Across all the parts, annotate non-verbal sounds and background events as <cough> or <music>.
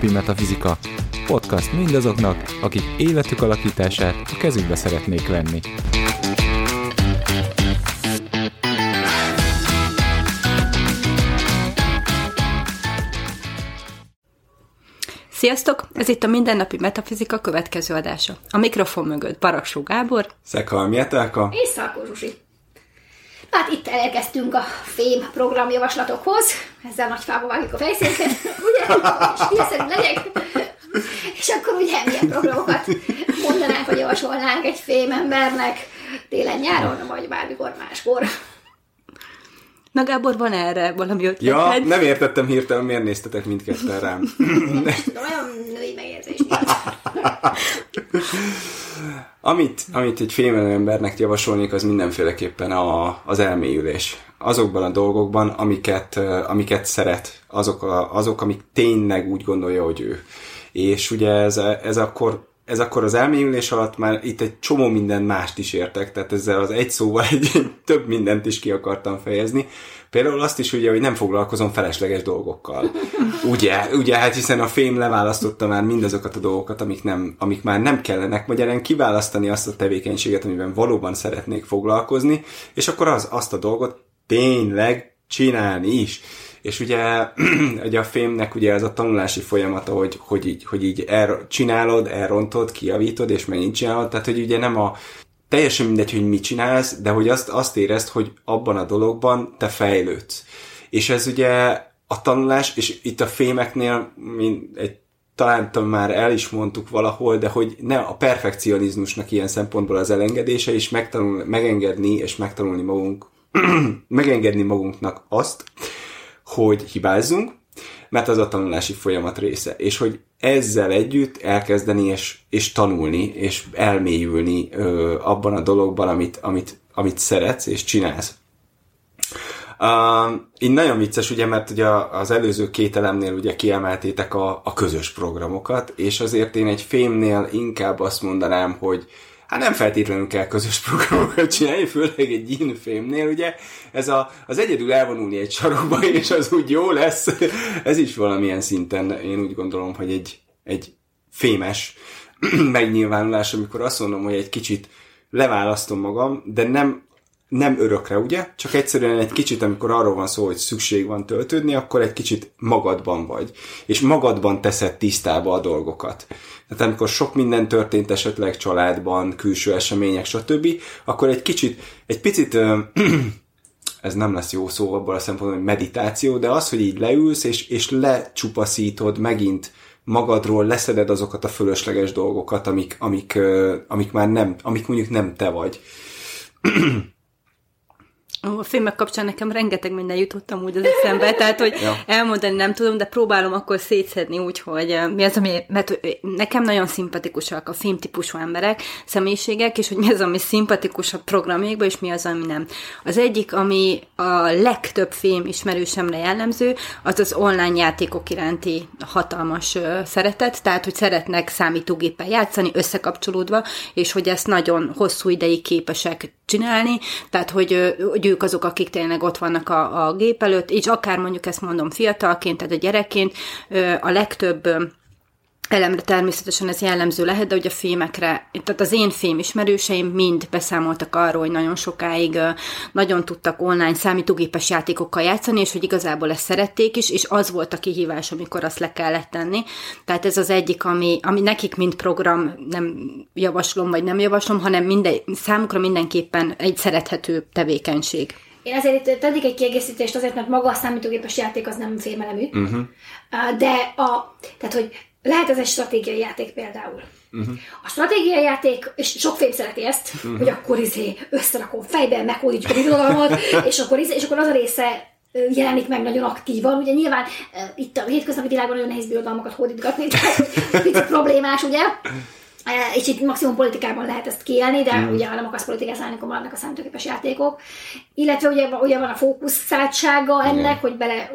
mindennapi metafizika. Podcast mindazoknak, akik életük alakítását a kezükbe szeretnék venni. Sziasztok! Ez itt a Mindennapi Metafizika következő adása. A mikrofon mögött Baraksó Gábor. Szekhalmi Etelka. És Szalkó Zsuzsi. Hát itt elérkeztünk a fém programjavaslatokhoz. Ezzel nagy fába vágjuk a fejszénket, <laughs> ugye? És hírszerű legyek. És akkor ugye milyen programokat mondanánk, hogy javasolnánk egy fém embernek télen-nyáron, vagy bármikor máskor. Na Gábor, van erre valami ötleted? Ja, nem értettem hirtelen, miért néztetek mindketten rám. Olyan női megérzés. Amit, amit egy fémelő embernek javasolnék, az mindenféleképpen a, az elmélyülés. Azokban a dolgokban, amiket, amiket szeret, azok, a, azok, amik tényleg úgy gondolja, hogy ő. És ugye ez, ez akkor ez akkor az elmélyülés alatt már itt egy csomó minden mást is értek, tehát ezzel az egy szóval egy, <laughs> több mindent is ki akartam fejezni. Például azt is ugye, hogy nem foglalkozom felesleges dolgokkal. <laughs> Ugye, ugye hát hiszen a fém leválasztotta már mindazokat a dolgokat, amik, nem, amik már nem kellenek, magyarán kiválasztani azt a tevékenységet, amiben valóban szeretnék foglalkozni, és akkor az, azt a dolgot tényleg csinálni is. És ugye, <clears throat> ugye a fémnek ugye ez a tanulási folyamata, hogy, hogy így, hogy így el, csinálod, elrontod, kijavítod, és megint csinálod, tehát hogy ugye nem a teljesen mindegy, hogy mit csinálsz, de hogy azt, azt érezd, hogy abban a dologban te fejlődsz. És ez ugye a tanulás, és itt a fémeknél mint egy talán már el is mondtuk valahol, de hogy ne a perfekcionizmusnak ilyen szempontból az elengedése, és megtanul, megengedni, és megtanulni magunk, <clears throat> megengedni magunknak azt, hogy hibázzunk, mert az a tanulási folyamat része. És hogy ezzel együtt elkezdeni és, és tanulni, és elmélyülni ö, abban a dologban, amit, amit, amit szeretsz és csinálsz. Uh, így nagyon vicces, ugye, mert ugye az előző két elemnél ugye kiemeltétek a, a közös programokat, és azért én egy fémnél inkább azt mondanám, hogy hát nem feltétlenül kell közös programokat csinálni, főleg egy infémnél, ugye, ez a, az egyedül elvonulni egy sarokba, <laughs> és az úgy jó lesz, ez is valamilyen szinten, én úgy gondolom, hogy egy, egy fémes <clears throat> megnyilvánulás, amikor azt mondom, hogy egy kicsit leválasztom magam, de nem nem örökre, ugye? Csak egyszerűen egy kicsit, amikor arról van szó, hogy szükség van töltődni, akkor egy kicsit magadban vagy. És magadban teszed tisztába a dolgokat. Tehát amikor sok minden történt esetleg családban, külső események, stb., akkor egy kicsit, egy picit <clears throat> ez nem lesz jó szó abban a szempontból, hogy meditáció, de az, hogy így leülsz, és, és lecsupaszítod megint magadról, leszeded azokat a fölösleges dolgokat, amik, amik, amik már nem, amik mondjuk nem te vagy. <clears throat> A filmek kapcsán nekem rengeteg minden jutott amúgy az eszembe, tehát hogy ja. elmondani nem tudom, de próbálom akkor szétszedni úgy, hogy eh, mi az, ami, mert nekem nagyon szimpatikusak a filmtípusú emberek, személyiségek, és hogy mi az, ami szimpatikus a programjékban, és mi az, ami nem. Az egyik, ami a legtöbb film ismerősemre jellemző, az az online játékok iránti hatalmas uh, szeretet, tehát, hogy szeretnek számítógéppel játszani, összekapcsolódva, és hogy ezt nagyon hosszú ideig képesek csinálni, tehát, hogy, hogy ők azok, akik tényleg ott vannak a, a gép előtt, és akár mondjuk ezt mondom fiatalként, tehát a gyerekként, a legtöbb elemre természetesen ez jellemző lehet, de ugye a fémekre, tehát az én fém ismerőseim mind beszámoltak arról, hogy nagyon sokáig nagyon tudtak online számítógépes játékokkal játszani, és hogy igazából ezt szerették is, és az volt a kihívás, amikor azt le kellett tenni. Tehát ez az egyik, ami, ami nekik mind program nem javaslom, vagy nem javaslom, hanem minden, számukra mindenképpen egy szerethető tevékenység. Én azért itt tennék egy kiegészítést azért, mert maga a számítógépes játék az nem fémelemű. Uh-huh. De a, tehát, hogy lehet ez egy stratégiai játék például. Uh-huh. A stratégiai játék, és sok film szereti ezt, uh-huh. hogy akkor izé összerakom fejbe, meghódítjuk a birodalmat, <laughs> és akkor, izé, és akkor az a része jelenik meg nagyon aktívan. Ugye nyilván itt a hétköznapi világban nagyon nehéz birodalmakat hódítgatni, tehát picit problémás, ugye? És itt maximum politikában lehet ezt kiélni, de mm. ugye ha nem akarsz politikázni, akkor maradnak a számítógépes játékok. Illetve ugye, ugye van a fókuszáltsága ennek, mm. hogy bele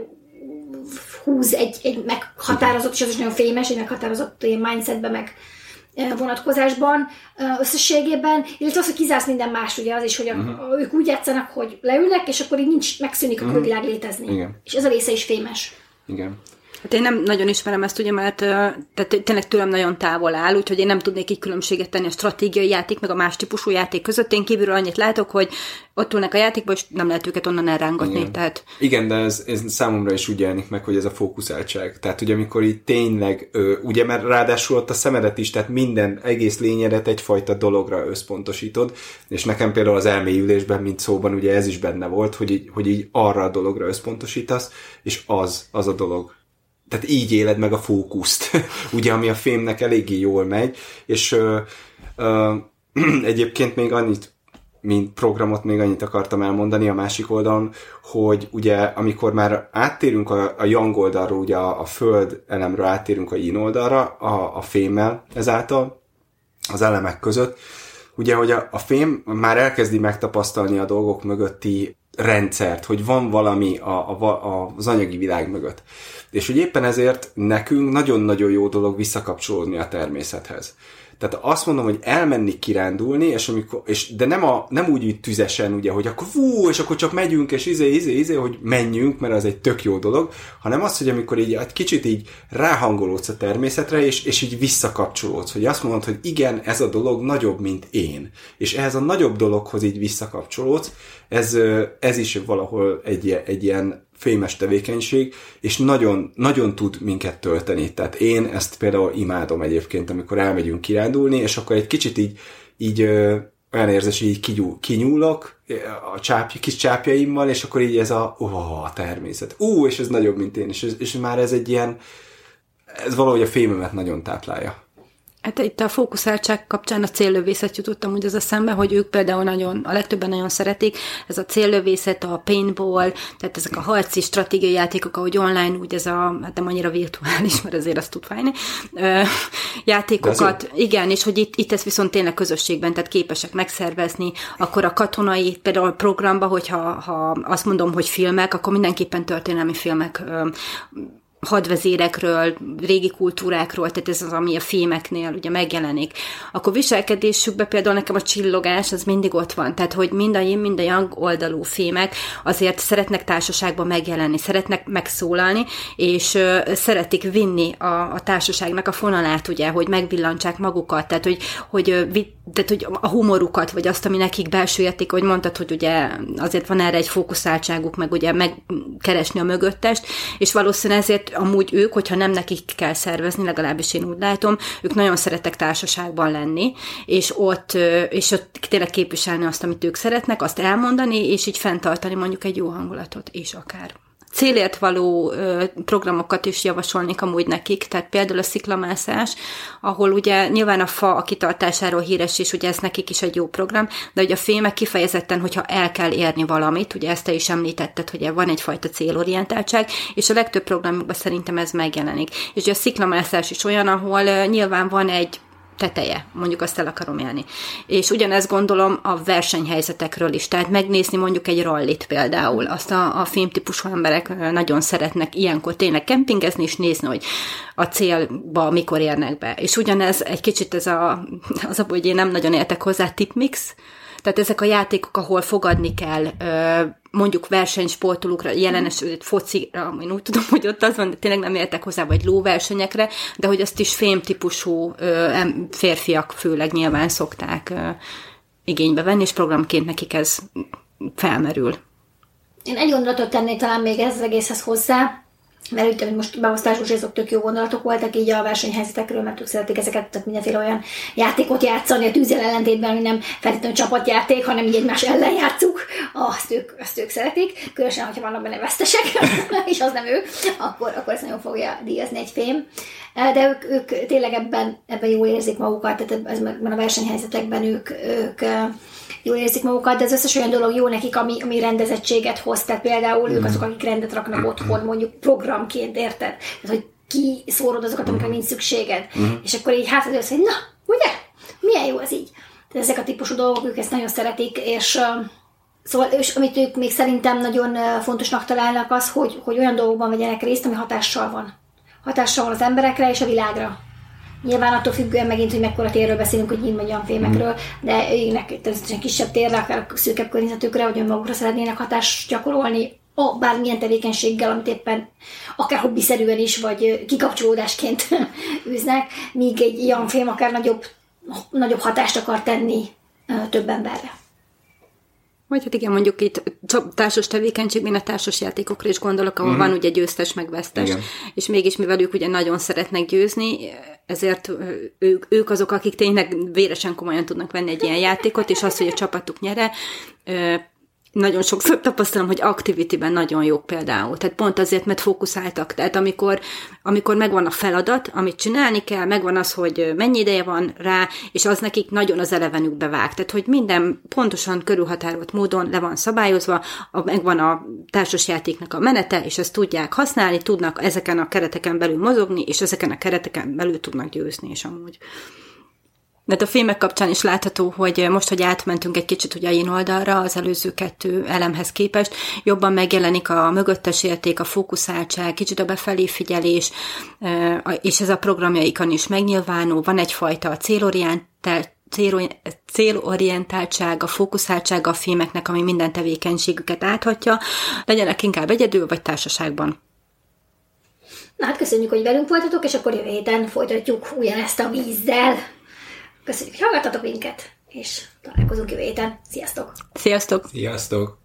húz egy, egy meghatározott, és az is nagyon fémes, egy meghatározott ilyen mindsetbe, meg e, vonatkozásban e, összességében, illetve az, hogy kizársz minden más, ugye az is, hogy uh-huh. ők úgy játszanak, hogy leülnek, és akkor így nincs, megszűnik a uh-huh. külvilág létezni. Igen. És ez a része is fémes. Igen. Hát én nem nagyon ismerem ezt, ugye, mert tehát tényleg tőlem nagyon távol áll, úgyhogy én nem tudnék így különbséget tenni a stratégiai játék, meg a más típusú játék között. Én kívülről annyit látok, hogy ott ülnek a játékba, és nem lehet őket onnan elrángatni. Igen, tehát... Igen de ez, ez számomra is úgy jelenik meg, hogy ez a fókuszáltság. Tehát ugye amikor így tényleg, ugye mert ráadásul ott a szemedet is, tehát minden egész lényedet egyfajta dologra összpontosítod, és nekem például az elmélyülésben, mint szóban, ugye ez is benne volt, hogy így, hogy így arra a dologra összpontosítasz, és az, az a dolog tehát így éled meg a fókuszt, <laughs> ugye, ami a fémnek eléggé jól megy, és ö, ö, <clears throat> egyébként még annyit, mint programot még annyit akartam elmondani a másik oldalon, hogy ugye amikor már áttérünk a, a yang oldalról, ugye a, a föld elemről áttérünk a yin oldalra, a, a fémmel ezáltal, az elemek között, ugye, hogy a, a fém már elkezdi megtapasztalni a dolgok mögötti rendszert, hogy van valami a, a, a, az anyagi világ mögött. És hogy éppen ezért nekünk nagyon-nagyon jó dolog visszakapcsolódni a természethez. Tehát azt mondom, hogy elmenni kirándulni, és amikor, és, de nem, a, nem úgy, úgy tüzesen, ugye, hogy akkor fú, és akkor csak megyünk, és izé, izé, izé, hogy menjünk, mert az egy tök jó dolog, hanem az, hogy amikor így egy kicsit így ráhangolódsz a természetre, és, és így visszakapcsolódsz, hogy azt mondod, hogy igen, ez a dolog nagyobb, mint én. És ehhez a nagyobb dologhoz így visszakapcsolódsz, ez, ez is valahol egy, egy ilyen fémes tevékenység, és nagyon, nagyon tud minket tölteni. Tehát én ezt például imádom egyébként, amikor elmegyünk kirándulni, és akkor egy kicsit így, így olyan érzés, hogy így kinyúl, kinyúlok a csápja, kis csápjaimmal, és akkor így ez a, ó, a természet. Ú, és ez nagyobb, mint én, és, és már ez egy ilyen, ez valahogy a fémemet nagyon táplálja. Hát itt a fókuszáltság kapcsán a céllövészet jutottam úgy az a szembe, hogy ők például nagyon, a legtöbben nagyon szeretik, ez a céllövészet, a paintball, tehát ezek a harci stratégiai játékok, ahogy online, úgy ez a, hát nem annyira virtuális, mert azért azt tud fájni, ö, játékokat, igen, és hogy itt, itt ez viszont tényleg közösségben, tehát képesek megszervezni, akkor a katonai, például a programba, hogyha ha azt mondom, hogy filmek, akkor mindenképpen történelmi filmek ö, hadvezérekről, régi kultúrákról, tehát ez az, ami a filmeknél ugye megjelenik. Akkor viselkedésükben például nekem a csillogás az mindig ott van, tehát hogy mind a yin, mind a yang oldalú filmek azért szeretnek társaságban megjelenni, szeretnek megszólalni, és uh, szeretik vinni a, a társaságnak a fonalát, ugye, hogy megvillantsák magukat, tehát hogy, hogy, vi, tehát, hogy a humorukat, vagy azt, ami nekik belső érték, hogy mondtad, hogy ugye azért van erre egy fókuszáltságuk, meg ugye megkeresni a mögöttest, és valószínűleg ezért amúgy ők, hogyha nem nekik kell szervezni, legalábbis én úgy látom, ők nagyon szeretek társaságban lenni, és ott, és ott tényleg képviselni azt, amit ők szeretnek, azt elmondani, és így fenntartani mondjuk egy jó hangulatot is akár célért való programokat is javasolnék amúgy nekik, tehát például a sziklamászás, ahol ugye nyilván a fa a kitartásáról híres, és ugye ez nekik is egy jó program, de ugye a fémek kifejezetten, hogyha el kell érni valamit, ugye ezt te is említetted, hogy van egyfajta célorientáltság, és a legtöbb programokban szerintem ez megjelenik. És ugye a sziklamászás is olyan, ahol nyilván van egy teteje, mondjuk azt el akarom élni. És ugyanezt gondolom a versenyhelyzetekről is, tehát megnézni mondjuk egy rallit például, azt a, a filmtípusú emberek nagyon szeretnek ilyenkor tényleg kempingezni és nézni, hogy a célba mikor érnek be. És ugyanez egy kicsit ez a, az abból, hogy én nem nagyon értek hozzá, tipmix, tehát ezek a játékok, ahol fogadni kell, mondjuk versenysportolókra, jelenes focira, én úgy tudom, hogy ott az van, de tényleg nem értek hozzá, vagy lóversenyekre, de hogy azt is fémtípusú férfiak főleg nyilván szokták igénybe venni, és programként nekik ez felmerül. Én egy gondolatot tennék talán még ez az egészhez hozzá, mert úgy, hogy most beosztásos azok tök jó gondolatok voltak így a versenyhelyzetekről, mert ők szeretik ezeket, tehát mindenféle olyan játékot játszani a tűzzel ellentétben, ami nem feltétlenül csapatjáték, hanem így egymás ellen játszuk, azt ők, azt ők szeretik, különösen, hogyha vannak benne vesztesek, <laughs> és az nem ő, akkor, akkor ezt nagyon fogja díjazni egy fém. De ők, ők tényleg ebben, ebben jól érzik magukat, tehát ebben a versenyhelyzetekben ők, ők jól érzik magukat, de az összes olyan dolog jó nekik, ami, ami rendezettséget hoz. Tehát például mm. ők azok, akik rendet raknak otthon, mondjuk programként, érted? Tehát, hogy kiszórod azokat, amikre nincs szükséged. Mm. És akkor így hátad hogy na, ugye? Milyen jó az így? Tehát ezek a típusú dolgok, ők ezt nagyon szeretik, és Szóval, és amit ők még szerintem nagyon fontosnak találnak az, hogy, hogy olyan dolgokban vegyenek részt, ami hatással van. Hatással van az emberekre és a világra. Nyilván attól függően megint, hogy mekkora térről beszélünk, hogy így olyan filmekről, mm. de ének természetesen kisebb térre, akár szűkebb környezetükre, hogy önmagukra szeretnének hatást gyakorolni, a bármilyen tevékenységgel, amit éppen akár hobbiszerűen is, vagy kikapcsolódásként <laughs> űznek, míg egy ilyen film akár nagyobb, nagyobb hatást akar tenni több emberre. Vagy hát igen, mondjuk itt társas tevékenységben a társas játékokra is gondolok, ahol mm. van ugye győztes meg vesztes, igen. és mégis mivel ők ugye nagyon szeretnek győzni, ezért ők, ők azok, akik tényleg véresen komolyan tudnak venni egy ilyen játékot, és az, hogy a csapatuk nyere, nagyon sokszor tapasztalom, hogy activity-ben nagyon jók például. Tehát pont azért, mert fókuszáltak. Tehát amikor, amikor megvan a feladat, amit csinálni kell, megvan az, hogy mennyi ideje van rá, és az nekik nagyon az elevenükbe vág. Tehát, hogy minden pontosan körülhatárolt módon le van szabályozva, a, megvan a társasjátéknak a menete, és ezt tudják használni, tudnak ezeken a kereteken belül mozogni, és ezeken a kereteken belül tudnak győzni, és amúgy. De a filmek kapcsán is látható, hogy most, hogy átmentünk egy kicsit ugye én oldalra az előző kettő elemhez képest, jobban megjelenik a mögöttes érték, a fókuszáltság, kicsit a befelé figyelés, és ez a programjaikon is megnyilvánul, van egyfajta célorientált célorientáltság, a fókuszáltság a filmeknek, ami minden tevékenységüket áthatja, legyenek inkább egyedül vagy társaságban. Na hát köszönjük, hogy velünk voltatok, és akkor jövő héten folytatjuk ugyanezt a vízzel. Köszönjük, hogy hallgattatok minket, és találkozunk jövő héten. Sziasztok! Sziasztok! Sziasztok!